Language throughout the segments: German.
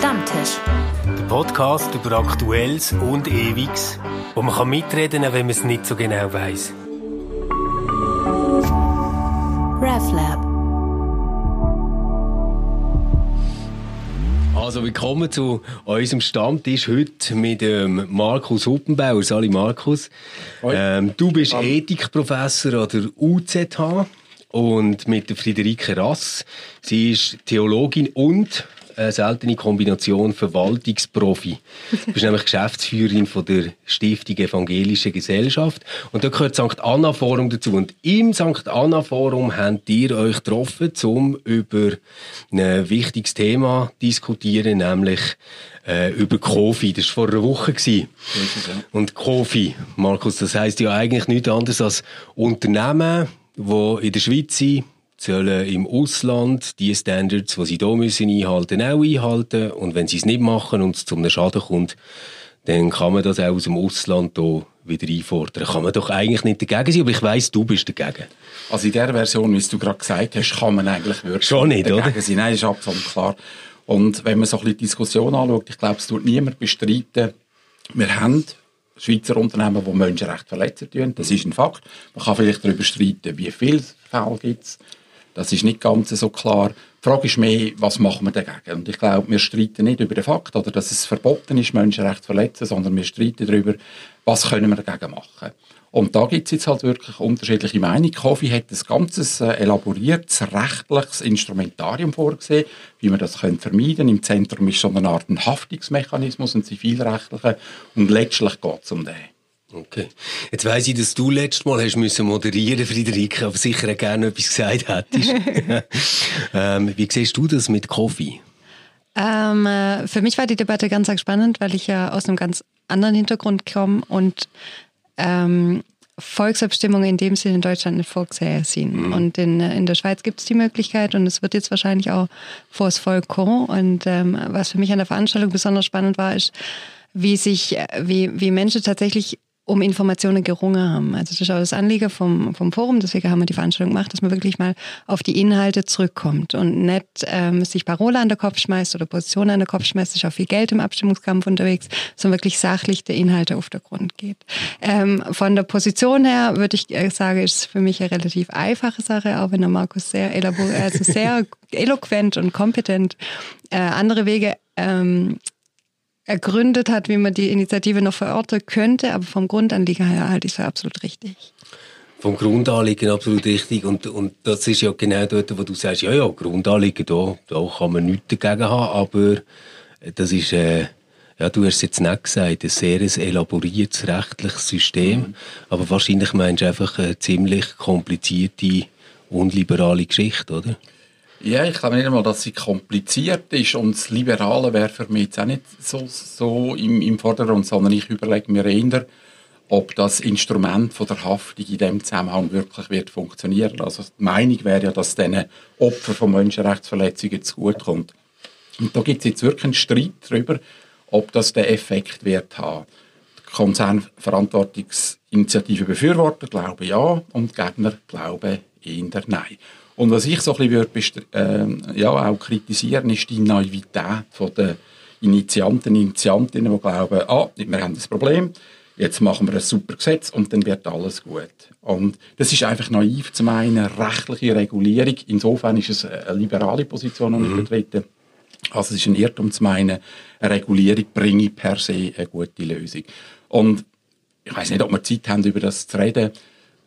Stammtisch. Der Podcast über Aktuelles und Ewiges, wo man mitreden kann, wenn man es nicht so genau weiß. RefLab. Also willkommen zu unserem Stammtisch heute mit ähm, Markus Huppenbauer. Sali Markus. Ähm, du bist Hallo. Ethikprofessor an der UZH und mit der Friederike Rass. Sie ist Theologin und eine seltene Kombination Verwaltungsprofi. Du bist nämlich Geschäftsführerin von der Stiftung Evangelische Gesellschaft und da gehört St. Anna Forum dazu. Und im St. Anna Forum habt ihr euch getroffen, um über ein wichtiges Thema zu diskutieren, nämlich äh, über Kofi. Das war vor einer Woche. Gewesen. Und Kofi, Markus, das heißt ja eigentlich nichts anderes als Unternehmen, die in der Schweiz sind, sollen im Ausland die Standards, die sie hier müssen einhalten, auch einhalten. Und wenn sie es nicht machen und es zu einem Schaden kommt, dann kann man das auch aus dem Ausland hier wieder einfordern. Kann man doch eigentlich nicht dagegen sein, aber ich weiss, du bist dagegen. Also in der Version, wie du gerade gesagt hast, kann man eigentlich wirklich Schon nicht, dagegen oder? sein. Nein, das ist absolut klar. Und wenn man so ein bisschen die Diskussion anschaut, ich glaube, es tut niemand bestreiten, wir haben Schweizer Unternehmen, die Menschenrechte verletzen. Das ist ein Fakt. Man kann vielleicht darüber streiten, wie viele Fälle gibt es. Das ist nicht ganz so klar. Die Frage ist mehr, was machen wir dagegen? Und ich glaube, wir streiten nicht über den Fakt, oder dass es verboten ist, Menschenrechte zu verletzen, sondern wir streiten darüber, was können wir dagegen machen. Und da gibt es jetzt halt wirklich unterschiedliche Meinungen. Kofi hat ein ganzes äh, elaboriertes rechtliches Instrumentarium vorgesehen, wie man das können vermeiden Im Zentrum ist so eine Art ein Haftungsmechanismus, ein zivilrechtlicher. Und letztlich geht es um den. Okay. Jetzt weiss ich, dass du letztes Mal hast müssen moderieren, Friederike, aber sicher gerne etwas gesagt hättest. ähm, wie siehst du das mit Kofi? Ähm, äh, für mich war die Debatte ganz spannend, weil ich ja aus einem ganz anderen Hintergrund komme und ähm, Volksabstimmungen in dem Sinne in Deutschland nicht vorgesehen. Mhm. Und in, in der Schweiz gibt es die Möglichkeit und es wird jetzt wahrscheinlich auch vor das Volk kommen. Und ähm, was für mich an der Veranstaltung besonders spannend war, ist, wie sich, wie, wie Menschen tatsächlich um Informationen gerungen haben. Also das ist auch das Anliegen vom, vom Forum, deswegen haben wir die Veranstaltung gemacht, dass man wirklich mal auf die Inhalte zurückkommt und nicht ähm, sich Parole an den Kopf schmeißt oder Positionen an den Kopf schmeißt, ist auch viel Geld im Abstimmungskampf unterwegs, sondern wirklich sachlich der Inhalte auf der Grund geht. Ähm, von der Position her würde ich äh, sagen, ist für mich eine relativ einfache Sache, auch wenn der Markus sehr also sehr eloquent und kompetent äh, andere Wege ähm, ergründet hat, wie man die Initiative noch verorten könnte, aber vom Grundanliegen her halte ich es absolut richtig. Vom Grundanliegen absolut richtig. Und, und das ist ja genau dort, wo du sagst, ja, ja, Grundanliegen, da, da kann man nichts dagegen haben, aber das ist, äh, ja, du hast es jetzt nicht gesagt, ein sehr elaboriertes rechtliches System, mhm. aber wahrscheinlich meinst du einfach eine ziemlich komplizierte, unliberale Geschichte, oder? Ja, ich glaube nicht einmal, dass sie kompliziert ist und das Liberale wäre für mich jetzt auch nicht so, so im, im Vordergrund, sondern ich überlege mir eher, ob das Instrument von der Haftung in dem Zusammenhang wirklich wird funktionieren. Also die Meinung wäre ja, dass diesen Opfer von Menschenrechtsverletzungen zugutekommt. Und da gibt es jetzt wirklich einen Streit darüber, ob das den Effekt wird haben. Die Konzernverantwortungsinitiative Befürworter glauben ja und Gegner glauben eher nein. Und was ich so ein bisschen würde, äh, ja, auch kritisieren, ist die Naivität der Initianten, Initiantinnen, die glauben, ah, wir haben das Problem, jetzt machen wir ein super Gesetz und dann wird alles gut. Und das ist einfach naiv zu meinen, rechtliche Regulierung. Insofern ist es eine liberale Position, die ich mhm. vertrete. Also es ist ein Irrtum zu meinen, eine Regulierung bringe per se eine gute Lösung. Und ich weiß nicht, ob wir Zeit haben, über das zu reden.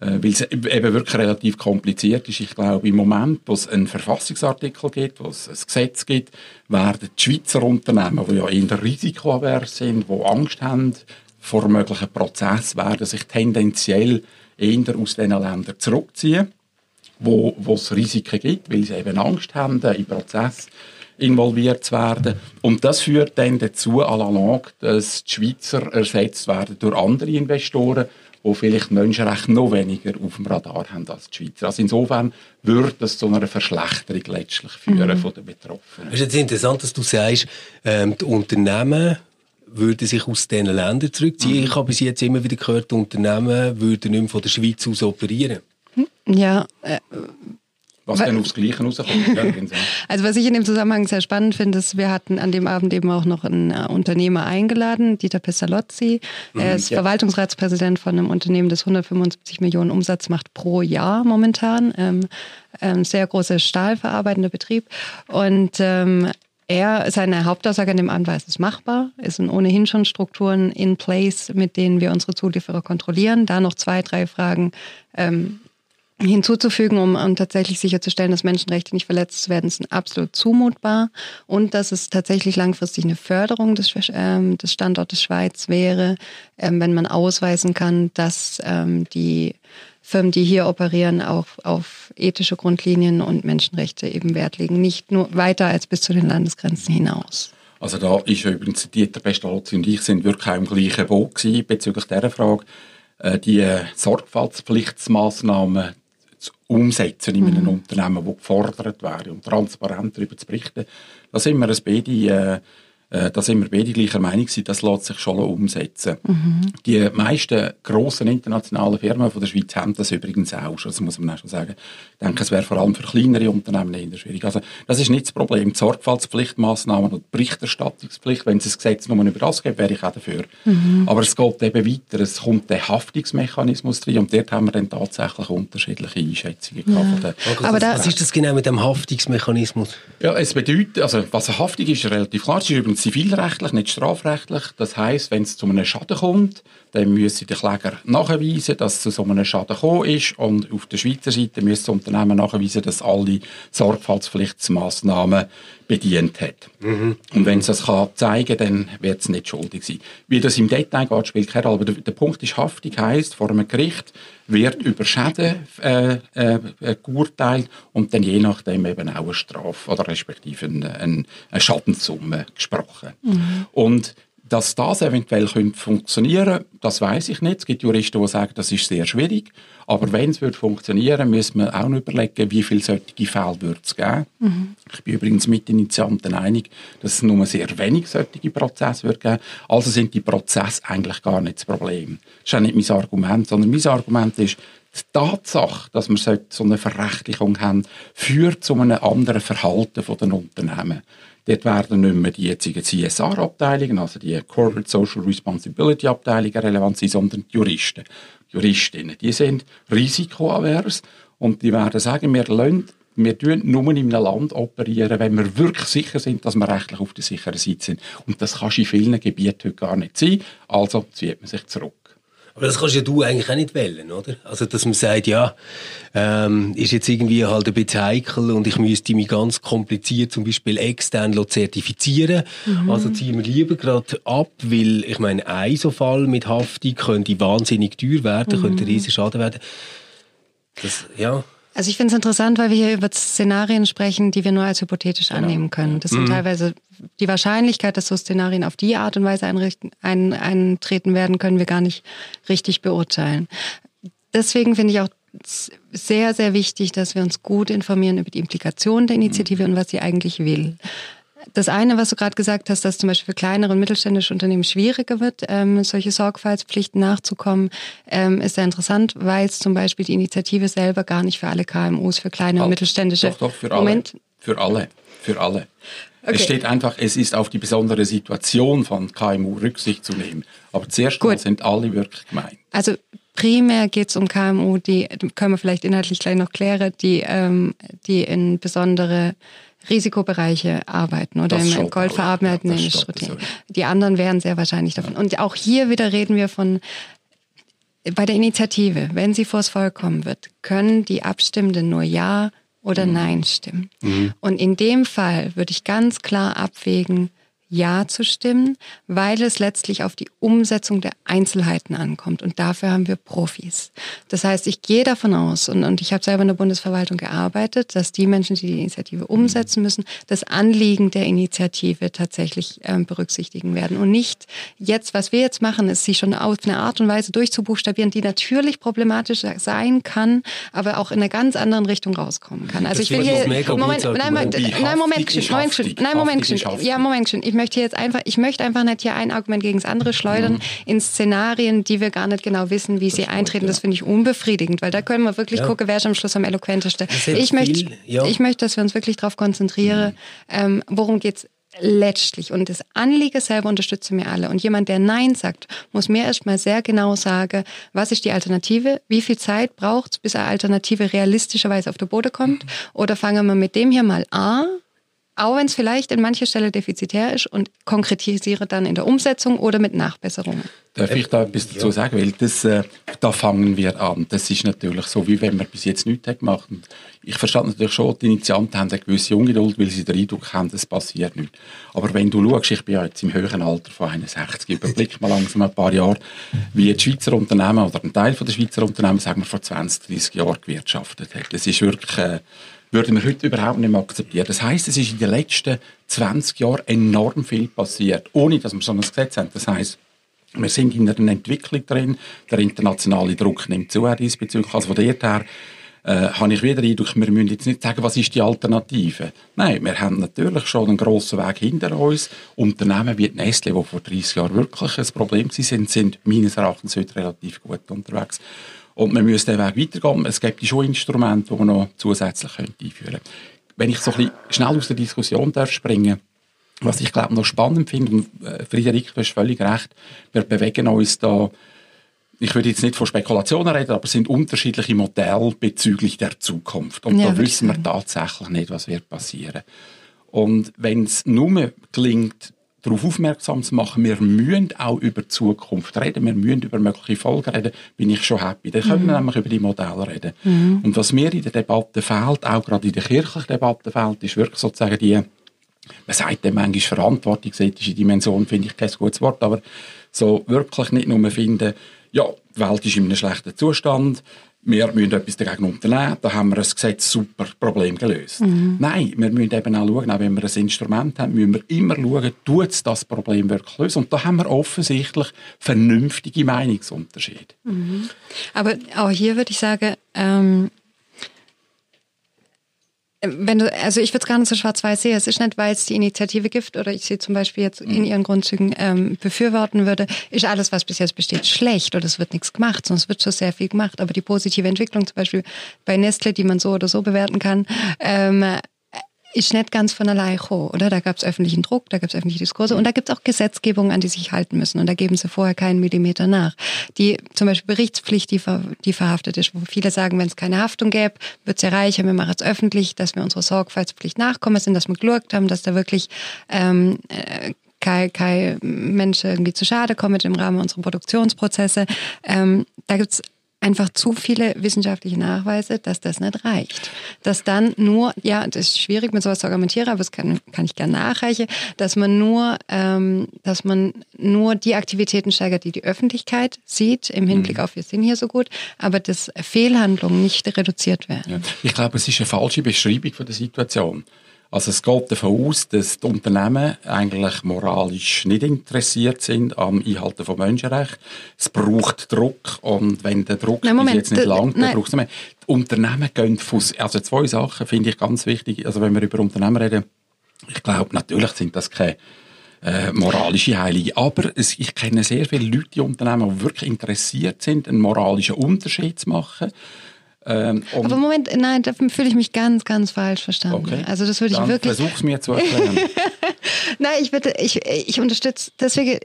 Äh, weil es eben wirklich relativ kompliziert ist. Ich glaube, im Moment, wo es einen Verfassungsartikel gibt, wo es ein Gesetz gibt, werden die Schweizer Unternehmen, die ja eher risikoavers sind, die Angst haben vor möglichen Prozessen, werden sich tendenziell eher aus diesen Ländern zurückziehen, wo, wo es Risiken gibt, weil sie eben Angst haben, im Prozess involviert zu werden. Und das führt dann dazu, à la longue, dass die Schweizer ersetzt werden durch andere Investoren, die vielleicht Menschenrechte noch weniger auf dem Radar haben als die Schweizer. Also insofern würde das zu einer Verschlechterung letztlich führen mhm. von den Betroffenen. Es ist jetzt interessant, dass du sagst, ähm, die Unternehmen würden sich aus diesen Ländern zurückziehen. Mhm. Ich habe bis jetzt immer wieder gehört, die Unternehmen würden nicht mehr von der Schweiz aus operieren. Ja, äh, Was dann aufs Gleiche rauskommt. Ja, also was ich in dem Zusammenhang sehr spannend finde, ist, wir hatten an dem Abend eben auch noch einen äh, Unternehmer eingeladen, Dieter Pestalozzi. Er mhm, ist ja. Verwaltungsratspräsident von einem Unternehmen, das 175 Millionen Umsatz macht pro Jahr momentan. Ähm, ähm, sehr großer stahlverarbeitender Betrieb. Und ähm, er, seine Hauptaussage an dem Abend war, es ist machbar. Es sind ohnehin schon Strukturen in place, mit denen wir unsere Zulieferer kontrollieren. Da noch zwei, drei Fragen. Ähm, hinzuzufügen, um, um tatsächlich sicherzustellen, dass Menschenrechte nicht verletzt werden, sind absolut zumutbar und dass es tatsächlich langfristig eine Förderung des, ähm, des Standortes Schweiz wäre, ähm, wenn man ausweisen kann, dass ähm, die Firmen, die hier operieren, auch auf ethische Grundlinien und Menschenrechte eben Wert legen, nicht nur weiter als bis zu den Landesgrenzen hinaus. Also da ist übrigens Dieter Pestalozzi und ich sind wirklich auch im gleichen Boot bezüglich dieser Frage. Äh, die Sorgfaltspflichtsmaßnahmen umsetzen in einem mhm. Unternehmen, das gefordert wäre, um transparent darüber zu berichten. Da sind wir ein beide, äh, äh, da sind wir beide gleicher Meinung gewesen, das lässt sich schon umsetzen. Mhm. Die meisten grossen internationalen Firmen von der Schweiz haben das übrigens auch schon, das muss man auch schon sagen. Ich denke, es wäre vor allem für kleinere Unternehmen eher schwierig. Also, das ist nicht das Problem. Die Sorgfaltspflichtmaßnahmen und die Berichterstattungspflicht, wenn es ein Gesetz nur über das gibt, wäre ich auch dafür. Mhm. Aber es geht eben weiter. Es kommt der Haftungsmechanismus rein und dort haben wir dann tatsächlich unterschiedliche Einschätzungen ja. der, Aber was, was ist das genau mit dem Haftungsmechanismus? Ja, es bedeutet, also was eine Haftung ist, ist relativ klar. Es ist übrigens zivilrechtlich, nicht strafrechtlich. Das heißt, wenn es zu einem Schaden kommt, dann müssen die Kläger nachweisen, dass es zu so einem Schaden gekommen ist und auf der Schweizer Seite müssen das Unternehmen nachweisen, dass alle Sorgfaltspflichtsmaßnahmen bedient hat. Mhm. Und wenn es das kann zeigen kann, dann wird es nicht schuldig sein. Wie das im Detail geht, spielt keine Rolle. Aber der, der Punkt ist, Haftung heisst, vor einem Gericht wird über Schäden äh, äh, geurteilt und dann je nachdem eben auch eine Strafe oder respektive eine, eine, eine Schadenssumme gesprochen. Mhm. Und dass das eventuell könnte funktionieren das weiß ich nicht. Es gibt Juristen, die sagen, das ist sehr schwierig. Aber wenn es wird funktionieren müssen wir auch noch überlegen, wie viele solche Fälle wird es geben. Mhm. Ich bin übrigens mit den Initianten einig, dass es nur sehr wenig solche Prozesse wird geben. Also sind die Prozesse eigentlich gar nicht das Problem. Das ist auch nicht mein Argument, sondern mein Argument ist, die Tatsache, dass wir so eine Verrechtlichung haben, führt zu einem anderen Verhalten der Unternehmen. Dort werden nicht mehr die jetzigen CSR-Abteilungen, also die Corporate Social Responsibility Abteilungen relevant sein, sondern die Juristen, Juristinnen. Die sind risikoavers und die werden sagen, wir lassen wir tun nur in einem Land operieren, wenn wir wirklich sicher sind, dass wir rechtlich auf der sicheren Seite sind. Und das kann in vielen Gebieten heute gar nicht sein. Also zieht man sich zurück. Aber das kannst ja du eigentlich auch nicht wählen, oder? Also, dass man sagt, ja, ähm, ist jetzt irgendwie halt ein bisschen heikel und ich müsste mich ganz kompliziert zum Beispiel extern zertifizieren. Mhm. Also ziehen wir lieber gerade ab, weil ich meine, ein so Fall mit Haftung könnte wahnsinnig teuer werden, mhm. könnte riesig Schaden werden. Das, ja. Also ich finde es interessant, weil wir hier über Szenarien sprechen, die wir nur als hypothetisch genau. annehmen können. Das sind mhm. teilweise die Wahrscheinlichkeit, dass so Szenarien auf die Art und Weise ein, eintreten werden, können wir gar nicht richtig beurteilen. Deswegen finde ich auch sehr, sehr wichtig, dass wir uns gut informieren über die Implikationen der Initiative und was sie eigentlich will. Das eine, was du gerade gesagt hast, dass zum Beispiel für kleinere und mittelständische Unternehmen schwieriger wird, ähm, solche Sorgfaltspflichten nachzukommen, ähm, ist sehr interessant, weil es zum Beispiel die Initiative selber gar nicht für alle KMUs, für kleine halt, und mittelständische. Doch, doch, für alle. Für alle. Für alle. Okay. Es steht einfach, es ist auf die besondere Situation von KMU Rücksicht zu nehmen. Aber zuerst mal sind alle wirklich gemeint. Also primär geht es um KMU, die können wir vielleicht inhaltlich gleich noch klären, die, ähm, die in besondere Risikobereiche arbeiten oder das im goldverarbeiteten ja, Industrie. Die anderen wären sehr wahrscheinlich davon. Ja. Und auch hier wieder reden wir von bei der Initiative, wenn sie vors Volk kommen wird, können die Abstimmenden nur Ja oder mhm. Nein stimmen. Mhm. Und in dem Fall würde ich ganz klar abwägen, ja zu stimmen, weil es letztlich auf die Umsetzung der Einzelheiten ankommt. Und dafür haben wir Profis. Das heißt, ich gehe davon aus, und, und ich habe selber in der Bundesverwaltung gearbeitet, dass die Menschen, die die Initiative umsetzen müssen, das Anliegen der Initiative tatsächlich ähm, berücksichtigen werden. Und nicht jetzt, was wir jetzt machen, ist sie schon auf eine Art und Weise durchzubuchstabieren, die natürlich problematisch sein kann, aber auch in einer ganz anderen Richtung rauskommen kann. Also das ich will hier, Moment, nein, nein, Moment, Moment, Moment, nein, Moment, ja, Moment, ich möchte jetzt einfach, ich möchte einfach nicht hier ein Argument gegen das andere schleudern mhm. in Szenarien, die wir gar nicht genau wissen, wie das sie eintreten. Ja. Das finde ich unbefriedigend, weil da können wir wirklich ja. gucken, wer ist am Schluss am eloquentesten. Ich möchte, ja. ich möchte, dass wir uns wirklich darauf konzentrieren, mhm. ähm, worum geht's letztlich. Und das Anliegen selber unterstützen wir alle. Und jemand, der Nein sagt, muss mir erstmal sehr genau sagen, was ist die Alternative, wie viel Zeit braucht es, bis eine Alternative realistischerweise auf den Boden kommt. Mhm. Oder fangen wir mit dem hier mal an auch wenn es vielleicht in mancher Stelle defizitär ist und konkretisiere dann in der Umsetzung oder mit Nachbesserungen. Darf ich da etwas dazu sagen? Weil das, äh, da fangen wir an. Das ist natürlich so, wie wenn man bis jetzt nichts hat gemacht. Und ich verstehe natürlich schon, die Initianten haben eine gewisse Ungeduld, weil sie den Eindruck haben, es passiert nichts. Aber wenn du schaust, ich bin ja jetzt im höheren Alter von 61, überblick mal langsam ein paar Jahre, wie die Schweizer Unternehmen oder ein Teil der Schweizer Unternehmen, sagen wir, vor 20, 30 Jahren gewirtschaftet hat. Das ist wirklich... Äh, würden wir heute überhaupt nicht mehr akzeptieren. Das heißt, es ist in den letzten 20 Jahren enorm viel passiert, ohne dass wir so ein Gesetz haben. Das heißt, wir sind in einer Entwicklung drin, der internationale Druck nimmt zu diesbezüglich. Also von dort her äh, habe ich wieder den Eindruck, wir müssen jetzt nicht sagen, was ist die Alternative. Nein, wir haben natürlich schon einen grossen Weg hinter uns. Unternehmen wie Nestle, die vor 30 Jahren wirklich ein Problem sind, sind meines Erachtens heute relativ gut unterwegs. Und man müsste den Weg weitergehen. Es gibt schon Instrumente, die man noch zusätzlich einführen könnte. Wenn ich so ein bisschen schnell aus der Diskussion darf springen was ich glaube noch spannend finde, und äh, Friederik, du hast völlig recht, wir bewegen uns da, ich würde jetzt nicht von Spekulationen reden, aber es sind unterschiedliche Modelle bezüglich der Zukunft. Und ja, da wissen wir tatsächlich nicht, was wird passieren. Und wenn es nur gelingt, darauf aufmerksam zu machen, wir müssen auch über die Zukunft reden, wir müssen über mögliche Folgen reden, bin ich schon happy. Dann können wir mhm. nämlich über die Modelle reden. Mhm. Und was mir in der Debatte fehlt, auch gerade in der kirchlichen Debatte fehlt, ist wirklich sozusagen die, man sagt dem manchmal verantwortungsethische Dimension, finde ich kein gutes Wort, aber so wirklich nicht nur finden, ja, die Welt ist in einem schlechten Zustand, wir müssen etwas dagegen unternehmen, da haben wir ein Gesetz super Problem gelöst. Mhm. Nein, wir müssen eben auch schauen, auch wenn wir ein Instrument haben, müssen wir immer schauen, tut es das Problem wirklich lösen. Und da haben wir offensichtlich vernünftige Meinungsunterschiede. Mhm. Aber auch hier würde ich sagen, ähm, wenn du, also ich würde es gar nicht so schwarz-weiß sehen. Es ist nicht, weil es die Initiative gibt oder ich sie zum Beispiel jetzt in mhm. ihren Grundzügen ähm, befürworten würde, ist alles, was bis jetzt besteht, schlecht oder es wird nichts gemacht, es wird schon sehr viel gemacht. Aber die positive Entwicklung zum Beispiel bei Nestle, die man so oder so bewerten kann, ähm, ist nicht ganz von allein gekommen, oder? Da gab es öffentlichen Druck, da gab es öffentliche Diskurse und da gibt es auch Gesetzgebungen, an die sich halten müssen und da geben sie vorher keinen Millimeter nach. Die zum Beispiel Berichtspflicht, die, ver, die verhaftet ist, wo viele sagen, wenn es keine Haftung gäbe, wird es erreichen, wir machen es öffentlich, dass wir unserer Sorgfaltspflicht nachkommen sind, dass wir geschaut haben, dass da wirklich ähm, äh, kein, kein Mensch irgendwie zu Schade kommt im Rahmen unserer Produktionsprozesse. Ähm, da gibt's einfach zu viele wissenschaftliche Nachweise, dass das nicht reicht. Dass dann nur, ja, das ist schwierig mit sowas zu argumentieren, aber das kann, kann ich gerne nachreichen, dass man nur, ähm, dass man nur die Aktivitäten steigert, die die Öffentlichkeit sieht, im Hinblick mhm. auf, wir sind hier so gut, aber dass Fehlhandlungen nicht reduziert werden. Ja. Ich glaube, es ist eine falsche Beschreibung von der Situation. Also es geht davon aus, dass die Unternehmen eigentlich moralisch nicht interessiert sind am Einhalten von Menschenrechten. Es braucht Druck und wenn der Druck nein, Moment, jetzt nicht langt, dann braucht es mehr. Die Unternehmen gehen von, also zwei Sachen finde ich ganz wichtig. Also wenn wir über Unternehmen reden, ich glaube, natürlich sind das keine äh, moralische Heilige. Aber es, ich kenne sehr viele Leute, die Unternehmen, die wirklich interessiert sind, einen moralischen Unterschied zu machen. Ähm, um Aber Moment, nein, da fühle ich mich ganz, ganz falsch verstanden. Okay. Also das würde ich wirklich. Versuch's mir zu erklären. nein, ich würde, ich, ich unterstütze. Deswegen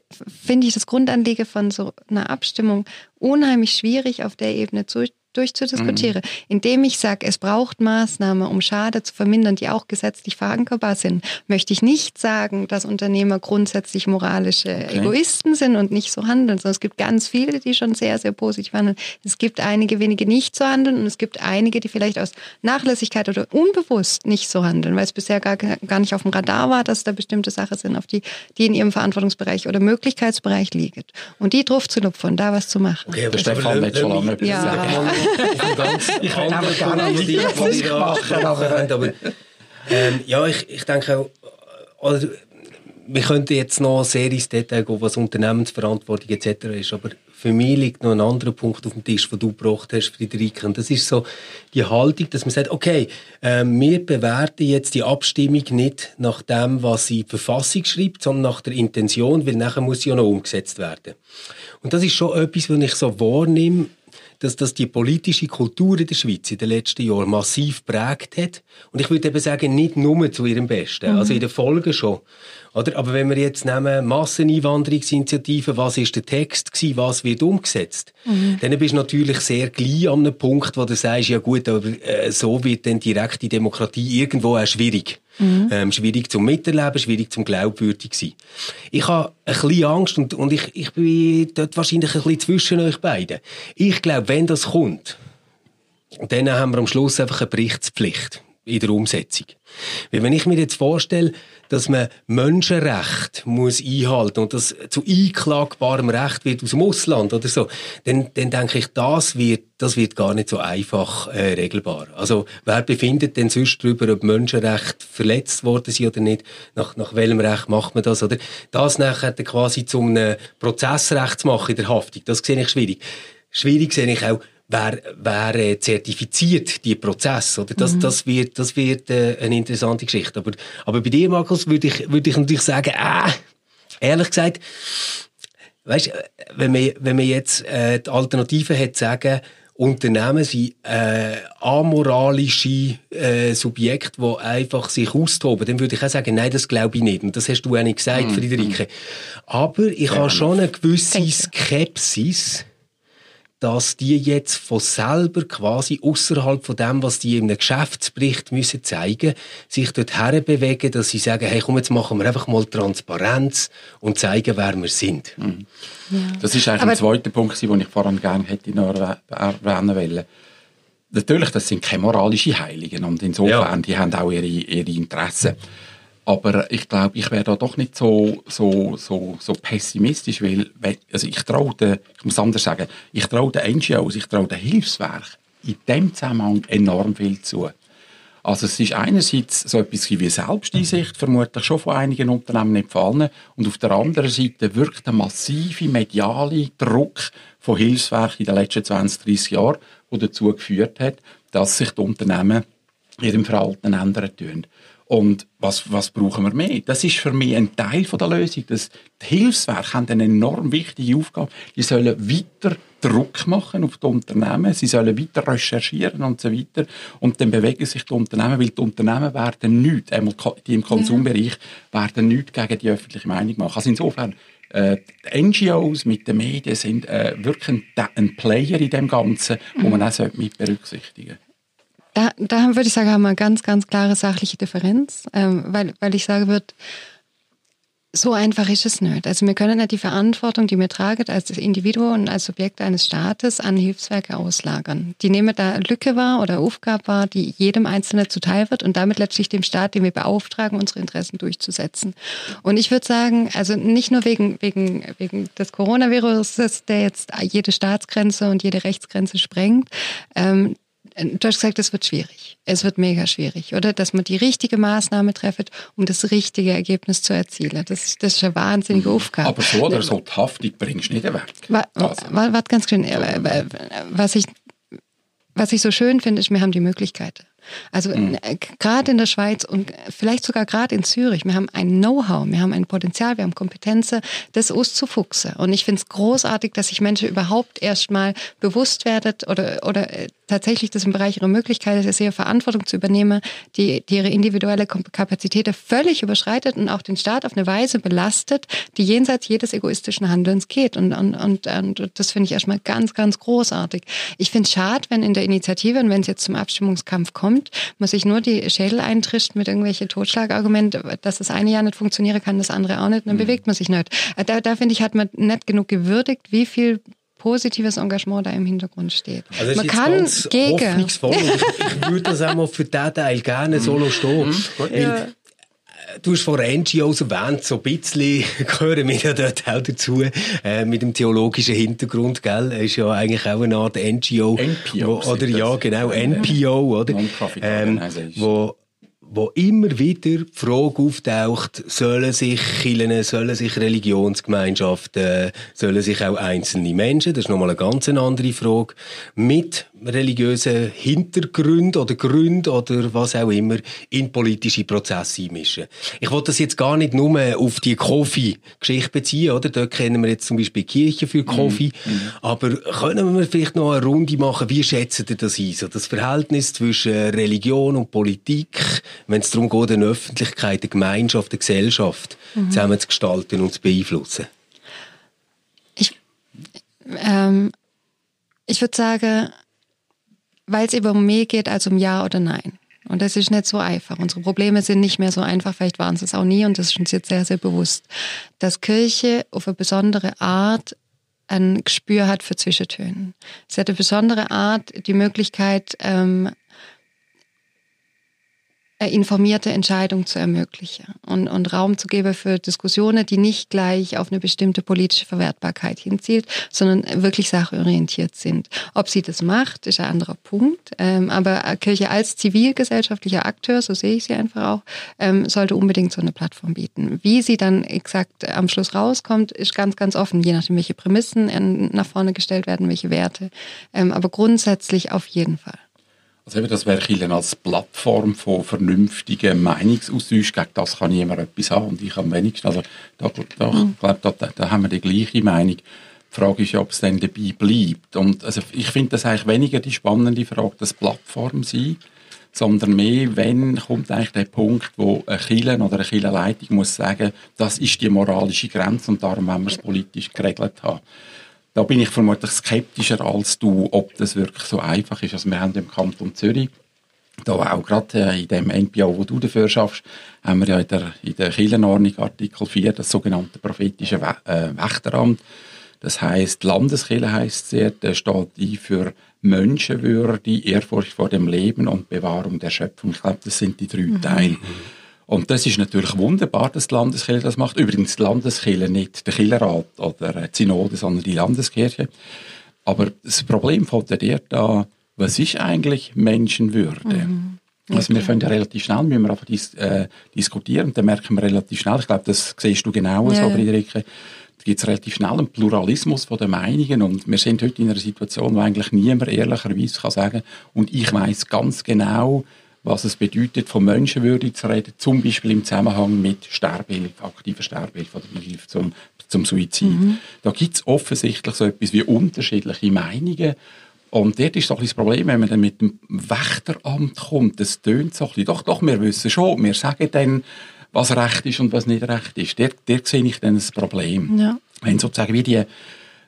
finde ich das Grundanliegen von so einer Abstimmung unheimlich schwierig auf der Ebene zu, durchzudiskutieren, mhm. indem ich sage, es braucht Maßnahmen, um Schade zu vermindern, die auch gesetzlich verankerbar sind, möchte ich nicht sagen, dass Unternehmer grundsätzlich moralische okay. Egoisten sind und nicht so handeln, sondern es gibt ganz viele, die schon sehr, sehr positiv handeln. Es gibt einige wenige nicht so handeln und es gibt einige, die vielleicht aus Nachlässigkeit oder unbewusst nicht so handeln, weil es bisher gar, gar nicht auf dem Radar war, dass da bestimmte Sachen sind, auf die, die in ihrem Verantwortungsbereich oder Möglichkeitsbereich liegen. Und die drauf zu lupfen, da was zu machen. Okay, aber Stefan hat schon ich will aber gerne Musik machen. Aber, aber ähm, ja, ich, ich denke auch, oder, wir könnten jetzt noch sehr ins Detail gehen, was Unternehmensverantwortung etc. ist, aber für mich liegt noch ein anderer Punkt auf dem Tisch, den du gebracht hast, Friederike. Und das ist so die Haltung, dass man sagt, okay, äh, wir bewerten jetzt die Abstimmung nicht nach dem, was sie die Verfassung schreibt, sondern nach der Intention, weil nachher muss sie ja noch umgesetzt werden. Und das ist schon etwas, was ich so wahrnehme, dass das die politische Kultur in der Schweiz in den letzten Jahren massiv prägt hat. Und ich würde eben sagen, nicht nur zu ihrem Besten. Mhm. Also in den Folgen schon. Oder? Aber wenn wir jetzt nehmen, Masseneinwanderungsinitiativen, was ist der Text gewesen, was wird umgesetzt? Mhm. Dann bist du natürlich sehr gleich an einem Punkt, wo du sagst, ja gut, aber äh, so wird dann direkte Demokratie irgendwo auch schwierig. Mhm. Ähm, schwierig zum Miterleben, schwierig zum glaubwürdig sein. Ich habe ein bisschen Angst und, und ich, ich bin dort wahrscheinlich ein bisschen zwischen euch beiden. Ich glaube, wenn das kommt, dann haben wir am Schluss einfach eine Berichtspflicht in der Umsetzung. Weil wenn ich mir jetzt vorstelle, dass man Menschenrecht muss einhalten und das zu einklagbarem Recht wird aus dem Ausland oder so, dann, dann denke ich, das wird, das wird gar nicht so einfach äh, regelbar. Also wer befindet denn sonst darüber, ob Menschenrecht verletzt worden sind oder nicht? Nach, nach welchem Recht macht man das? Oder das nachher quasi zum Prozessrecht zu machen in der Haftung, das sehe ich schwierig. Schwierig sehe ich auch, wer, wer äh, zertifiziert die Prozesse, oder? Das, mhm. das wird, das wird äh, eine interessante Geschichte. Aber, aber bei dir, Markus, würde ich, würde ich natürlich sagen, äh, ehrlich gesagt, weißt, wenn man, wenn man jetzt äh, die Alternative hat, sagen, Unternehmen sind äh, amoralische äh, Subjekte, die einfach sich austoben. Dann würde ich auch sagen, nein, das glaube ich nicht. Und das hast du auch nicht gesagt, mm. Friederike. Aber ich ja, habe schon eine gewisse Skepsis, dass die jetzt von selber quasi außerhalb von dem, was die in einem Geschäftsbericht müssen zeigen, sich dort herbewegen, dass sie sagen, hey, komm, jetzt machen wir einfach mal Transparenz und zeigen, wer wir sind. Mhm. Ja. Das ist eigentlich Aber ein zweiter Punkt, den ich vorhin gerne hätte noch erwähnen wollen. Natürlich, das sind keine moralischen Heiligen und insofern, ja. die haben auch ihre, ihre Interessen. Aber ich glaube, ich wäre da doch nicht so, so, so, so pessimistisch, weil, also ich traue den, ich muss anders sagen, ich traue den NGOs, ich traue den Hilfswerk in dem Zusammenhang enorm viel zu. Also es ist einerseits so etwas wie Selbsteinsicht, vermutlich schon von einigen Unternehmen nicht fallen, und auf der anderen Seite wirkt der massive mediale Druck von Hilfswerken in den letzten 20, 30 Jahren, der dazu geführt hat, dass sich die Unternehmen ihrem Verhalten ändern tun. Und was, was brauchen wir mehr? Das ist für mich ein Teil von der Lösung. Das, die Hilfswerke haben eine enorm wichtige Aufgabe. Die sollen weiter Druck machen auf die Unternehmen. Sie sollen weiter recherchieren und so weiter. Und dann bewegen sich die Unternehmen, weil die Unternehmen werden nichts, einmal die im Konsumbereich, werden nichts gegen die öffentliche Meinung machen. Also insofern, äh, die NGOs mit den Medien sind äh, wirklich ein, ein, Player in dem Ganzen, mhm. wo man auch mit berücksichtigen sollte. Da, da würde ich sagen, haben wir eine ganz, ganz klare sachliche Differenz, ähm, weil, weil ich sage würde, so einfach ist es nicht. Also wir können nicht die Verantwortung, die wir tragen als Individuum und als Subjekt eines Staates an Hilfswerke auslagern. Die nehmen da Lücke wahr oder Aufgabe wahr, die jedem Einzelnen zuteil wird und damit letztlich dem Staat, den wir beauftragen, unsere Interessen durchzusetzen. Und ich würde sagen, also nicht nur wegen, wegen, wegen des Coronavirus, der jetzt jede Staatsgrenze und jede Rechtsgrenze sprengt, ähm, Du hast gesagt, es wird schwierig. Es wird mega schwierig, oder? Dass man die richtige Maßnahme trifft, um das richtige Ergebnis zu erzielen. Das, das ist eine wahnsinnige Aufgabe. Aber so oder so, die Haftung bringst du nicht weg. Warte, also. ganz schön. Äh, was ich, was ich so schön finde, ist, wir haben die Möglichkeiten. Also mhm. Äh, gerade in der Schweiz und vielleicht sogar gerade in Zürich, wir haben ein Know-how, wir haben ein Potenzial, wir haben Kompetenzen, das auszufuchsen. Und ich finde es großartig, dass sich Menschen überhaupt erstmal bewusst werden oder, oder äh, tatsächlich das im Bereich ihrer Möglichkeiten sehr Verantwortung zu übernehmen, die, die ihre individuelle Kapazität völlig überschreitet und auch den Staat auf eine Weise belastet, die jenseits jedes egoistischen Handelns geht. Und, und, und, und das finde ich erstmal ganz, ganz großartig. Ich finde es schade, wenn in der Initiative und wenn es jetzt zum Abstimmungskampf kommt, man sich nur die Schädel eintrischt mit irgendwelchen Totschlagargumenten, dass das eine Jahr nicht funktionieren kann, das andere auch nicht, dann mhm. bewegt man sich nicht. Da, da finde ich, hat man nicht genug gewürdigt, wie viel positives Engagement da im Hintergrund steht. Also man kann gegen. ich, ich würde das auch mal für diesen Teil gerne solo stehen. Mhm. Weil, ja. Du hast vor NGOs erwähnt, so ein bisschen gehören wir ja dort auch dazu, äh, mit dem theologischen Hintergrund, gell? Ist ja eigentlich auch eine Art NGO. NPO. Wo, oder ja, genau, NPO, oder? Ähm, wo, wo immer wieder die Frage auftaucht, sollen sich Kirchen, sollen sich Religionsgemeinschaften, sollen sich auch einzelne Menschen, das ist nochmal eine ganz andere Frage, mit religiösen Hintergründen oder Gründen oder was auch immer in politische Prozesse einmischen. Ich wollte das jetzt gar nicht nur auf die Kofi-Geschichte beziehen, oder? Dort kennen wir jetzt zum Beispiel Kirche für Kofi. Mhm. Aber können wir vielleicht noch eine Runde machen? Wie schätzen ihr das ein? So das Verhältnis zwischen Religion und Politik, wenn es darum geht, eine Öffentlichkeit, eine Gemeinschaft, eine Gesellschaft mhm. zusammen zu gestalten und zu beeinflussen? Ich, ähm, ich würde sagen, weil es eben mehr geht als um Ja oder Nein. Und das ist nicht so einfach. Unsere Probleme sind nicht mehr so einfach, vielleicht waren es auch nie und das ist uns jetzt sehr, sehr bewusst, dass Kirche auf eine besondere Art ein Gespür hat für Zwischentönen. Sie hat eine besondere Art, die Möglichkeit, ähm, äh, informierte Entscheidung zu ermöglichen und, und Raum zu geben für Diskussionen, die nicht gleich auf eine bestimmte politische Verwertbarkeit hinzielt, sondern wirklich sachorientiert sind. Ob sie das macht, ist ein anderer Punkt. Ähm, aber Kirche als zivilgesellschaftlicher Akteur, so sehe ich sie einfach auch, ähm, sollte unbedingt so eine Plattform bieten. Wie sie dann exakt am Schluss rauskommt, ist ganz, ganz offen, je nachdem, welche Prämissen nach vorne gestellt werden, welche Werte. Ähm, aber grundsätzlich auf jeden Fall. Also eben, das wäre Kirchen als Plattform von vernünftigen Meinungsaustausch. Gegen das kann niemand etwas haben und ich am wenigsten. Also da, da, mhm. ich glaube, da, da haben wir die gleiche Meinung. Die Frage ist ja, ob es dann dabei bleibt. Und also ich finde das eigentlich weniger die spannende Frage, das Plattform sein, sondern mehr, wenn kommt eigentlich der Punkt, wo ein Kirche oder eine Kirchenleitung muss sagen, das ist die moralische Grenze und darum wollen wir es politisch geregelt haben. Da bin ich vermutlich skeptischer als du, ob das wirklich so einfach ist. Also wir haben im Kanton Zürich, da auch gerade äh, in dem NPO, wo du dafür schaffst, haben wir ja in der, in der Kirchenordnung Artikel 4 das sogenannte prophetische We äh, Wächteramt. Das heißt, Landeskirche heißt es, der steht ein für Menschenwürde, Ehrfurcht vor dem Leben und Bewahrung der Schöpfung. Ich glaube, das sind die drei mhm. Teile. Und das ist natürlich wunderbar, dass die Landeskirche das macht. Übrigens die Landeskirche, nicht der Kirchenrat oder die Synode, sondern die Landeskirche. Aber das Problem von der da, was ist eigentlich Menschenwürde? Mhm. Also wir können ja relativ schnell, müssen wir einfach dis äh, diskutieren, dann merken wir relativ schnell, ich glaube, das siehst du genau ja, so, Friederike, da gibt es relativ schnell einen Pluralismus von den Meinungen und wir sind heute in einer Situation, wo eigentlich niemand ehrlicherweise kann sagen und ich weiß ganz genau, was es bedeutet, von Menschenwürde zu reden, zum Beispiel im Zusammenhang mit Sterbehilfe, aktiver Sterbehilfe oder Hilfe zum, zum Suizid. Mhm. Da gibt es offensichtlich so etwas wie unterschiedliche Meinungen. Und dort ist ein das Problem, wenn man dann mit dem Wächteramt kommt, das tönt so ein bisschen, doch, doch, wir wissen schon, wir sagen dann, was recht ist und was nicht recht ist. Dort, dort sehe ich dann das Problem. Ja. Wenn sozusagen wie die,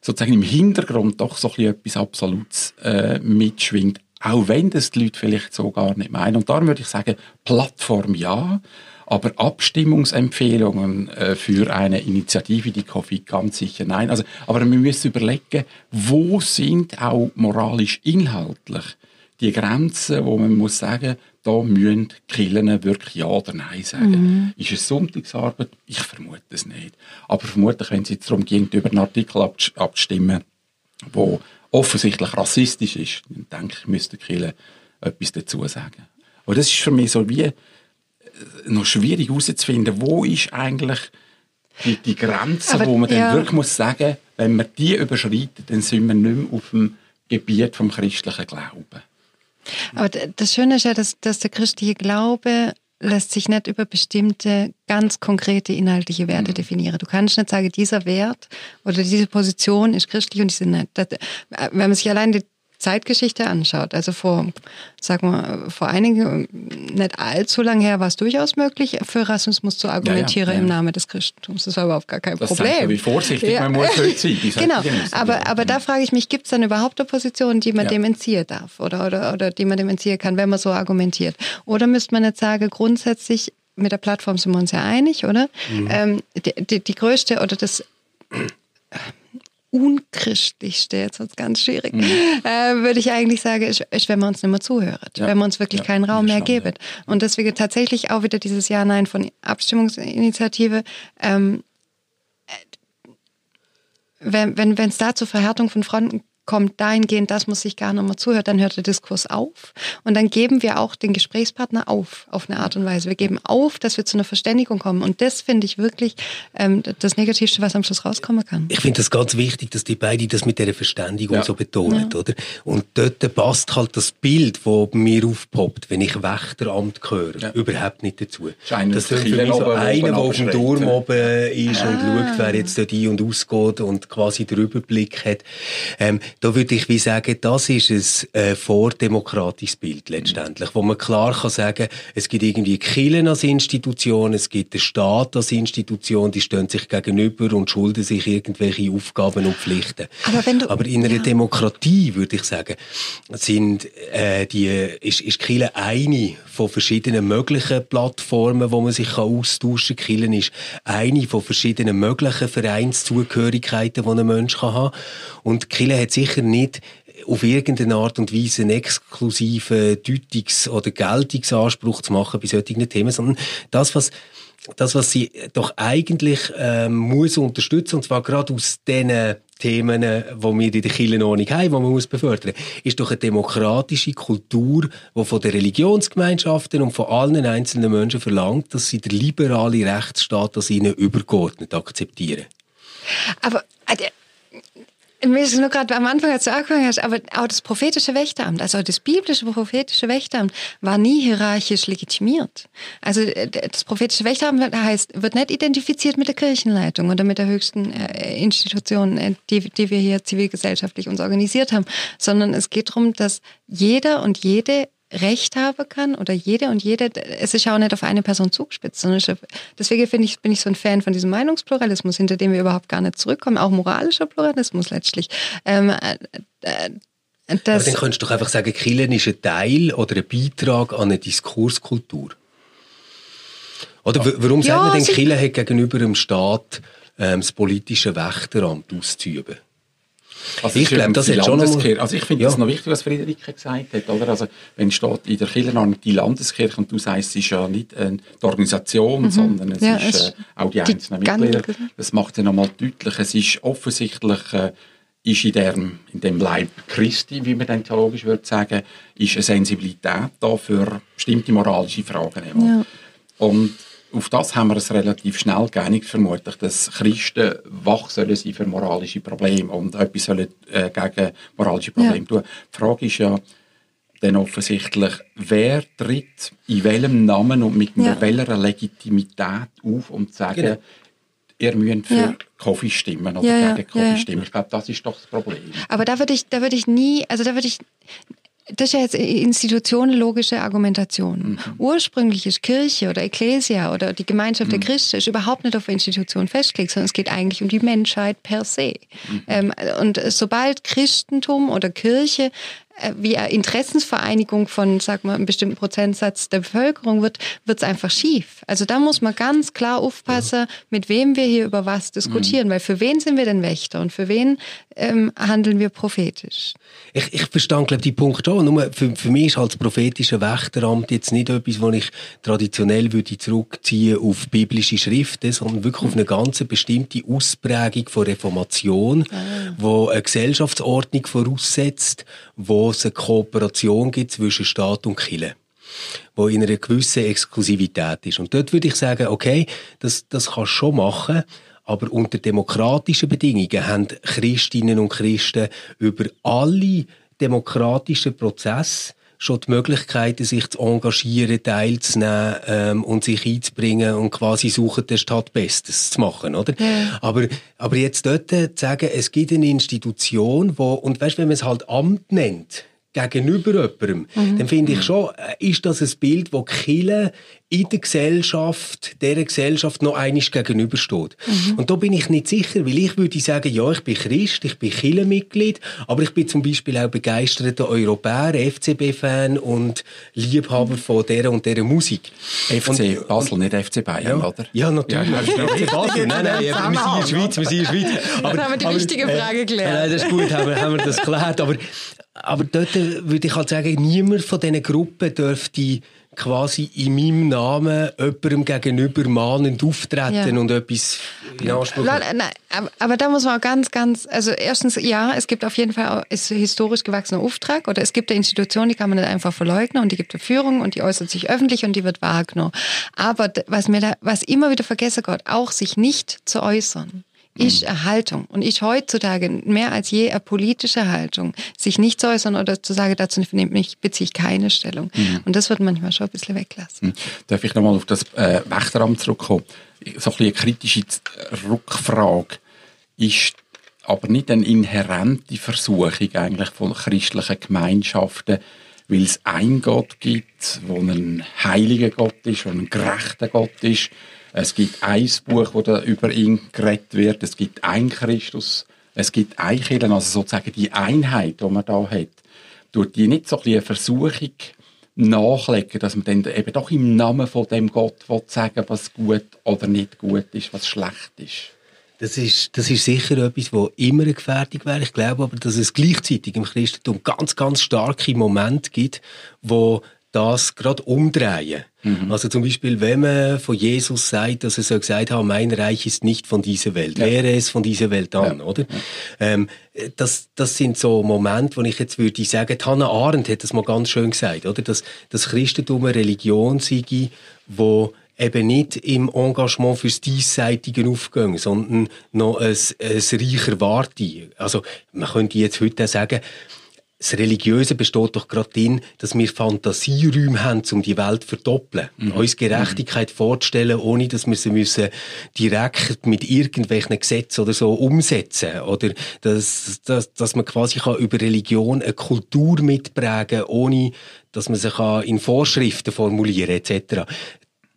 sozusagen im Hintergrund doch so ein bisschen etwas Absolutes äh, mitschwingt, auch wenn das die Leute vielleicht so gar nicht meinen. Und darum würde ich sagen, Plattform ja, aber Abstimmungsempfehlungen äh, für eine Initiative, die Covid ganz sicher nein. Also, aber wir müssen überlegen, wo sind auch moralisch inhaltlich die Grenzen, wo man muss sagen, da müssen Killen wirklich Ja oder Nein sagen. Mhm. Ist es Sonntagsarbeit? Ich vermute es nicht. Aber vermutlich, wenn es jetzt darum geht, über einen Artikel abzustimmen, wo offensichtlich rassistisch ist, dann denke ich, müsste Kille etwas dazu sagen. Aber das ist für mich so wie äh, noch schwierig herauszufinden, wo ist eigentlich die, die Grenze, Aber, wo man ja. dann wirklich muss sagen, wenn man die überschreitet, dann sind wir nicht mehr auf dem Gebiet vom christlichen Glauben. Aber das Schöne ist ja, dass, dass der christliche Glaube lässt sich nicht über bestimmte ganz konkrete inhaltliche Werte mhm. definieren. Du kannst nicht sagen, dieser Wert oder diese Position ist christlich und diese nicht. Das, wenn man sich allein die Zeitgeschichte anschaut, also vor, sagen wir, vor einigen, nicht allzu lang her war es durchaus möglich, für Rassismus zu argumentieren ja, ja, ja. im Namen des Christentums. Das war überhaupt gar kein das Problem. Ja, wie vorsichtig man muss sein. Genau, aber, aber da frage ich mich, gibt es dann überhaupt eine Position, die man dem entziehen darf oder, oder, oder die man dem entziehen kann, wenn man so argumentiert? Oder müsste man jetzt sagen, grundsätzlich mit der Plattform sind wir uns ja einig, oder? Mhm. Ähm, die, die, die größte oder das unchristlichste, jetzt wird es ganz schwierig, mhm. äh, würde ich eigentlich sagen, ist, ist, wenn man uns nicht mehr zuhört, ja. wenn man uns wirklich ja, keinen Raum mehr geben. Und deswegen tatsächlich auch wieder dieses Ja-Nein von Abstimmungsinitiative. Ähm, wenn wenn wenn, es da zur Verhärtung von Fronten kommt dahingehend, das muss ich gar nochmal zuhören, dann hört der Diskurs auf. Und dann geben wir auch den Gesprächspartner auf, auf eine Art und Weise. Wir geben auf, dass wir zu einer Verständigung kommen. Und das finde ich wirklich ähm, das Negativste, was am Schluss rauskommen kann. Ich finde das ganz wichtig, dass die beiden das mit dieser Verständigung ja. so betonen, ja. oder? Und dort passt halt das Bild, das mir aufpoppt, wenn ich Wächteramt höre, ja. überhaupt nicht dazu. Das ist für mich so einer, der auf dem Turm oben ist ah. und schaut, wer jetzt dort ein- und ausgeht und quasi den Überblick hat. Ähm, da würde ich wie sagen, das ist ein äh, vordemokratisches Bild letztendlich, wo man klar kann sagen, es gibt irgendwie Killen als Institution, es gibt den Staat als Institution, die stehen sich gegenüber und schulden sich irgendwelche Aufgaben und Pflichten. Aber, wenn du, Aber in einer ja. Demokratie, würde ich sagen, sind äh, die, ist, ist Kirche eine von verschiedenen möglichen Plattformen, wo man sich kann austauschen kann. Kirche ist eine von verschiedenen möglichen Vereinszugehörigkeiten, die ein Mensch kann haben Und Kirche hat sich sicher nicht auf irgendeine Art und Weise einen exklusiven Deutungs- oder Geltungsanspruch zu machen bei solchen Themen, sondern das, was das, was sie doch eigentlich ähm, muss unterstützen, und zwar gerade aus den Themen, die wir in der Kirchenordnung haben, die man muss befördern ist doch eine demokratische Kultur, die von den Religionsgemeinschaften und von allen einzelnen Menschen verlangt, dass sie den liberalen Rechtsstaat als ihnen übergeordnet akzeptieren. Aber äh, mir ist nur gerade am Anfang, als du angefangen hast, aber auch das prophetische Wächteramt, also das biblische prophetische Wächteramt, war nie hierarchisch legitimiert. Also äh, das prophetische Wächteramt heißt, wird nicht identifiziert mit der Kirchenleitung oder mit der höchsten äh, Institution, äh, die, die wir hier zivilgesellschaftlich uns organisiert haben, sondern es geht darum, dass jeder und jede Recht haben kann oder jede und jede, es ist ja auch nicht auf eine Person zugespitzt, sondern deswegen finde ich, bin ich so ein Fan von diesem Meinungspluralismus, hinter dem wir überhaupt gar nicht zurückkommen, auch moralischer Pluralismus letztlich. Ähm, äh, äh das, Aber dann könntest du doch einfach sagen, Killen ist ein Teil oder ein Beitrag an eine Diskurskultur. Oder warum ja, sagt man denn, Killen hat gegenüber dem Staat ähm, das politische Wächteramt auszuüben? Also ich glaube, das ist schon noch Also ich finde ja. das noch wichtig, was Friederike gesagt hat, oder? Also wenn steht in der Kirchenordnung die Landeskirche und du sagst, es ist ja nicht eine Organisation, mhm. sondern es ja, ist äh, auch die einzelnen die Mitglieder. Das macht ja nochmal deutlich, es ist offensichtlich äh, ist in dem, in dem Leib Christi, wie man dann theologisch würde sagen, ist eine Sensibilität da für bestimmte moralische Fragen. Ja. Und auf das haben wir es relativ schnell geeinigt, vermutlich, dass Christen wach sollen sein für moralische Probleme und etwas sollen äh, gegen moralische Probleme ja. tun. Die Frage ist ja dann offensichtlich, wer tritt in welchem Namen und mit ja. welcher Legitimität auf, um zu sagen, genau. ihr müsst für ja. Kaffee stimmen oder ja, gegen Kaffee stimmen. Ich glaube, das ist doch das Problem. Aber da würde ich, da würde ich nie, also da würde ich das ist ja jetzt institutionenlogische Argumentation. Mhm. Ursprünglich ist Kirche oder Ekklesia oder die Gemeinschaft mhm. der Christen ist überhaupt nicht auf Institutionen festgelegt, sondern es geht eigentlich um die Menschheit per se. Mhm. Ähm, und sobald Christentum oder Kirche äh, wie eine Interessensvereinigung von, sag mal, einem bestimmten Prozentsatz der Bevölkerung wird, wird es einfach schief. Also da muss man ganz klar aufpassen, mit wem wir hier über was diskutieren, mhm. weil für wen sind wir denn Wächter und für wen ähm, handeln wir prophetisch? Ich, ich verstehe, glaube die Punkt schon. Nur für, für mich ist halt das prophetische Wächteramt jetzt nicht etwas, was ich traditionell würde zurückziehen auf biblische Schriften, sondern wirklich auf eine ganz bestimmte Ausprägung von Reformation, ah. wo eine Gesellschaftsordnung voraussetzt, wo es eine Kooperation gibt zwischen Staat und Kirche wo in einer gewissen Exklusivität ist. Und dort würde ich sagen, okay, das, das kannst du schon machen, aber unter demokratischen Bedingungen haben Christinnen und Christen über alle demokratischen Prozesse schon die Möglichkeit, sich zu engagieren, teilzunehmen ähm, und sich einzubringen und quasi suchen, der Stadt Bestes zu machen, oder? Ja. Aber, aber jetzt dort zu sagen, es gibt eine Institution, wo, und weißt, wenn man es halt Amt nennt, gegenüber jemandem, mhm. dann finde ich schon, äh, ist das ein Bild, wo Kille in der Gesellschaft, dieser Gesellschaft noch einiges gegenübersteht. Mhm. Und da bin ich nicht sicher, weil ich würde sagen, ja, ich bin Christ, ich bin Kirchenmitglied, aber ich bin zum Beispiel auch begeisterter Europäer, FCB-Fan und Liebhaber von dieser und dieser Musik. FC und, Basel, nicht FC Bayern, ja, oder? Ja, natürlich. Ja, FC Basel, nein, nein, wir sind in der Schweiz, wir sind in der Schweiz. Aber, Dann haben wir die aber, wichtige Frage geklärt. Äh, nein, das ist gut, haben wir, haben wir das geklärt, aber aber dort würde ich halt sagen, niemand von diesen Gruppen dürfte quasi in meinem Namen jemandem gegenüber mahnend auftreten ja. und etwas in Anspruch nehmen. Aber, aber da muss man auch ganz, ganz, also erstens, ja, es gibt auf jeden Fall ist historisch gewachsener Auftrag oder es gibt eine Institution, die kann man nicht einfach verleugnen und die gibt eine Führung und die äußert sich öffentlich und die wird wahrgenommen. Aber was mir da, was immer wieder vergesse Gott, auch sich nicht zu äußern ist eine Haltung. Und ich heutzutage mehr als je eine politische Haltung, sich nicht zu äußern oder zu sagen, dazu ich, beziehe ich keine Stellung. Mhm. Und das wird manchmal schon ein bisschen weglassen. Mhm. Darf ich nochmal auf das äh, Wächteramt zurückkommen? So ein bisschen eine kritische Rückfrage. Ist aber nicht eine inhärente Versuchung eigentlich von christlichen Gemeinschaften, weil es einen Gott gibt, wo ein heiliger Gott ist, wo ein gerechter Gott ist, es gibt ein Buch, wo da über ihn geredet wird. Es gibt ein Christus. Es gibt ein Kirche, also sozusagen die Einheit, die man da hat. Tut die nicht so ein eine Versuchung nachlegen, dass man dann eben doch im Namen von dem Gott sagen was gut oder nicht gut ist, was schlecht ist? Das ist, das ist sicher etwas, was immer Gefährdung wäre. Ich glaube aber, dass es gleichzeitig im Christentum ganz, ganz starke Momente gibt, wo das gerade umdrehen. Mhm. Also zum Beispiel, wenn man von Jesus sagt, dass er so gesagt hat, mein Reich ist nicht von dieser Welt, ja. wäre es von dieser Welt an, ja. oder? Ja. Ähm, das, das sind so Momente, wo ich jetzt würde sagen, Hannah Arendt hat das mal ganz schön gesagt, oder? Dass das Christentum eine Religion sei, wo eben nicht im Engagement fürs Diesseitige aufgehen, sondern noch ein, ein reicher Warte. Also, man könnte jetzt heute sagen, das Religiöse besteht doch gerade darin, dass wir Fantasieräume haben, um die Welt zu verdoppeln. Mhm. Uns Gerechtigkeit mhm. vorzustellen, ohne dass wir sie müssen direkt mit irgendwelchen Gesetzen oder so umsetzen. Oder dass, dass, dass man quasi kann über Religion eine Kultur mitprägen kann, ohne dass man sich in Vorschriften formulieren etc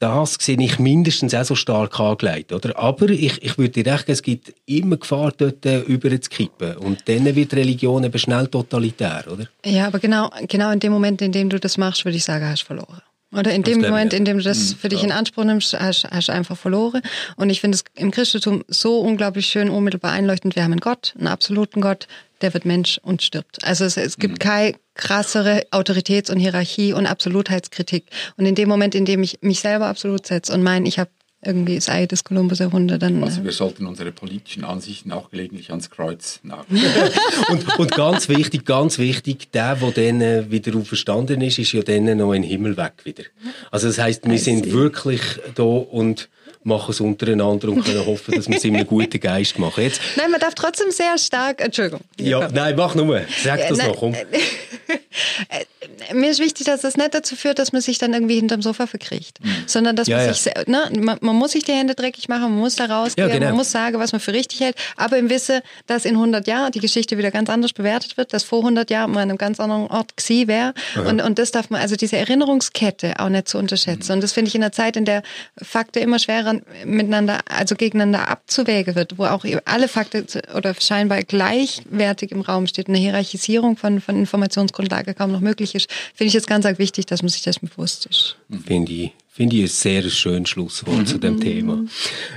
das sehe ich mindestens auch so stark angelegt, oder? Aber ich, ich würde dir recht es gibt immer Gefahr, dort äh, über zu kippen. Und dann wird Religion eben schnell totalitär, oder? Ja, aber genau, genau in dem Moment, in dem du das machst, würde ich sagen, hast du verloren. Oder in dem Moment, in dem du das mhm, für dich in Anspruch nimmst, hast, hast du einfach verloren. Und ich finde es im Christentum so unglaublich schön, unmittelbar einleuchtend. Wir haben einen Gott, einen absoluten Gott, der wird Mensch und stirbt. Also es, es gibt mhm. keine krassere Autoritäts- und Hierarchie- und Absolutheitskritik. Und in dem Moment, in dem ich mich selber absolut setze und meine, ich habe irgendwie das Ei des Kolumbus erfunden, dann... Also äh, wir sollten unsere politischen Ansichten auch gelegentlich ans Kreuz nageln. und, und ganz wichtig, ganz wichtig, der, der dann äh, wieder auferstanden ist, ist ja dann noch in den Himmel weg wieder. Also das heißt, wir sind wirklich da und machen es untereinander und können hoffen, dass wir es in einem guten Geist machen. Jetzt, nein, man darf trotzdem sehr stark. Entschuldigung. Ja, nein, mach nur. Sag das nein, noch, komm. Mir ist wichtig, dass das nicht dazu führt, dass man sich dann irgendwie hinterm Sofa verkriecht, mhm. sondern dass ja, man ja. sich, ne, man, man, muss sich die Hände dreckig machen, man muss da rausgehen, ja, genau. man muss sagen, was man für richtig hält, aber im Wissen, dass in 100 Jahren die Geschichte wieder ganz anders bewertet wird, dass vor 100 Jahren man an einem ganz anderen Ort gewesen wäre und, und das darf man, also diese Erinnerungskette auch nicht zu unterschätzen mhm. und das finde ich in einer Zeit, in der Fakten immer schwerer miteinander, also gegeneinander abzuwägen wird, wo auch alle Fakten oder scheinbar gleichwertig im Raum steht, eine Hierarchisierung von, von Informationsgrundlage kaum noch möglich ist, finde ich jetzt ganz wichtig, dass man sich das bewusst ist. Finde ich, finde ich ein sehr schönes Schlusswort mhm. zu dem Thema.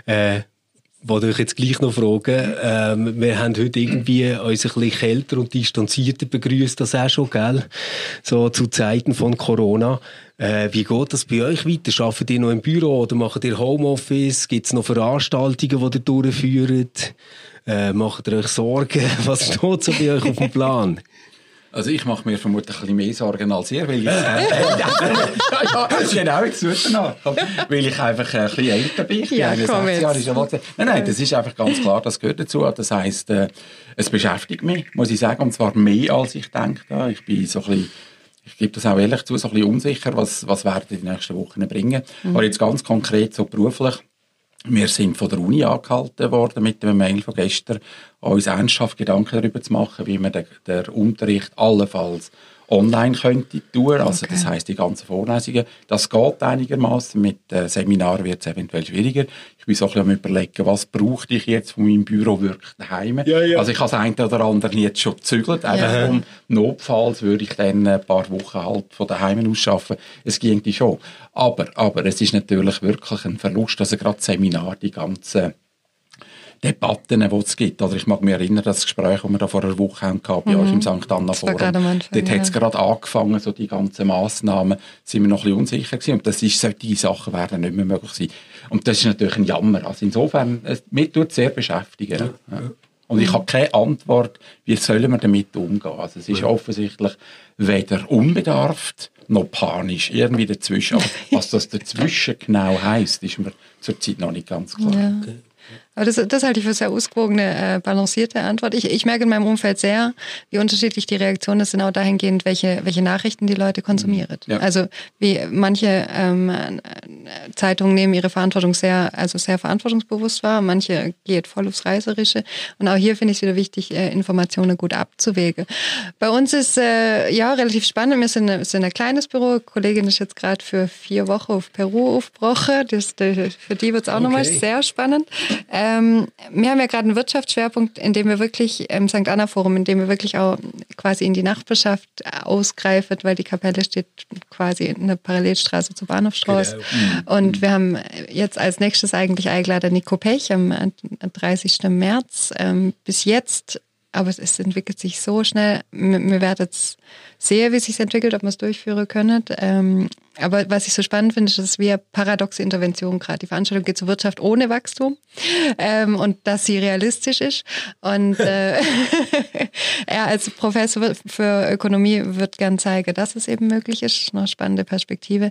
Äh, wollte ich jetzt gleich noch fragen. Ähm, wir haben heute irgendwie uns ein bisschen kälter und distanzierter begrüßt, das auch schon, gell? So zu Zeiten von Corona. Äh, wie geht das bei euch weiter? Arbeitet ihr noch im Büro oder macht ihr Homeoffice? Gibt es noch Veranstaltungen, die ihr durchführt? Äh, macht ihr euch Sorgen? Was steht so bei euch auf dem Plan? Also ich mache mir vermutlich ein bisschen mehr Sorgen als ihr, weil ich, äh, ja, ja, genau, ich suche nach, weil ich einfach ein bisschen älter bin. Ich bin ja, 61 Jahre schon Nein, nein, das ist einfach ganz klar, das gehört dazu. Das heisst, äh, es beschäftigt mich, muss ich sagen, und zwar mehr als ich denke. Ich bin so ein bisschen ich gebe das auch ehrlich zu, so ein bisschen unsicher, was, was werden die nächsten Wochen bringen. Mhm. Aber jetzt ganz konkret so beruflich, wir sind von der Uni angehalten worden mit dem Mail von gestern, uns ernsthaft Gedanken darüber zu machen, wie wir den, den Unterricht allenfalls online könnte tun. Also okay. das heißt die ganzen Vorlesungen. Das geht einigermaßen. Mit äh, Seminaren wird es eventuell schwieriger. Ich bin so ein bisschen am überlegen, was brauche ich jetzt von meinem Büro wirklich daheim. Ja, ja. Also ich habe das eine oder andere jetzt schon gezügelt. Einfach ja. um notfalls würde ich dann ein paar Wochen halt von daheim aus arbeiten. Es ging schon. Aber, aber es ist natürlich wirklich ein Verlust. Also gerade Seminar, die ganzen Debatten, die es gibt. Oder ich mag mich erinnern, das Gespräch, das wir da vor einer Woche hatten, bei mhm. euch im St. Anna Forum. Dort hat es gerade angefangen, so die ganzen Massnahmen, sind wir noch ein bisschen unsicher gewesen. Und das ist, solche Sachen werden nicht mehr möglich sein. Und das ist natürlich ein Jammer. Also insofern, es, mich tut sehr beschäftigen. Ja. Und ich habe keine Antwort, wie sollen wir damit umgehen. Also es ist offensichtlich weder unbedarft, noch panisch, irgendwie dazwischen. Aber was das dazwischen genau heisst, ist mir zurzeit noch nicht ganz klar. Ja. Aber das, das halte ich für eine sehr ausgewogene, äh, balancierte Antwort. Ich, ich merke in meinem Umfeld sehr, wie unterschiedlich die Reaktionen sind, auch dahingehend, welche, welche Nachrichten die Leute konsumieren. Ja. Also wie manche ähm, Zeitungen nehmen ihre Verantwortung sehr, also sehr verantwortungsbewusst wahr, manche geht voll aufs Reißerische. Und auch hier finde ich es wieder wichtig, äh, Informationen gut abzuwägen. Bei uns ist äh, ja relativ spannend. Wir sind, sind ein kleines Büro. Die Kollegin ist jetzt gerade für vier Wochen auf Peru aufgebrochen. Das, für die wird es auch okay. nochmal sehr spannend. Äh, ähm, wir haben ja gerade einen Wirtschaftsschwerpunkt, in dem wir wirklich im St. Anna Forum, in dem wir wirklich auch quasi in die Nachbarschaft ausgreifen, weil die Kapelle steht quasi in der Parallelstraße zur Bahnhofstraße. Genau. Und wir haben jetzt als nächstes eigentlich eingeladen Nico Pech am 30. März. Ähm, bis jetzt aber es entwickelt sich so schnell. Wir werden jetzt sehen, wie es sich entwickelt, ob wir es durchführen können. Ähm, aber was ich so spannend finde, ist, dass wir paradoxe Intervention gerade. Die Veranstaltung geht zur Wirtschaft ohne Wachstum ähm, und dass sie realistisch ist. Und äh, er als Professor für Ökonomie wird gern zeigen, dass es eben möglich ist. Eine spannende Perspektive.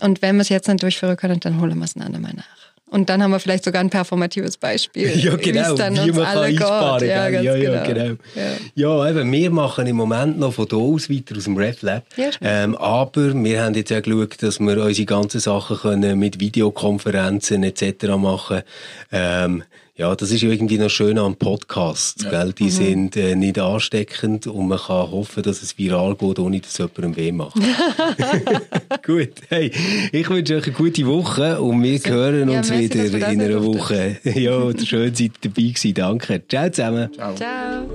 Und wenn wir es jetzt nicht durchführen können, dann holen wir es ein andermal nach. Und dann haben wir vielleicht sogar ein performatives Beispiel. Ja, genau. Dann wie man kann einsparen ja, ja, ja, genau. genau. Ja. ja, eben, wir machen im Moment noch von hier aus weiter aus dem RefLab. Ja, ähm, aber wir haben jetzt auch geschaut, dass wir unsere ganzen Sachen können mit Videokonferenzen etc. machen ähm, ja, das ist irgendwie noch schön am Podcast, ja. gell? Die mhm. sind äh, nicht ansteckend und man kann hoffen, dass es viral geht, ohne dass jemandem weh macht. Gut, hey, ich wünsche euch eine gute Woche und wir so. hören uns ja, wieder in einer Woche. ja, schön seid ihr dabei gewesen. Danke. Ciao zusammen. Ciao. Ciao.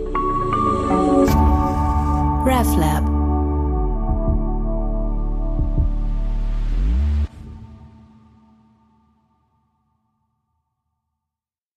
RefLab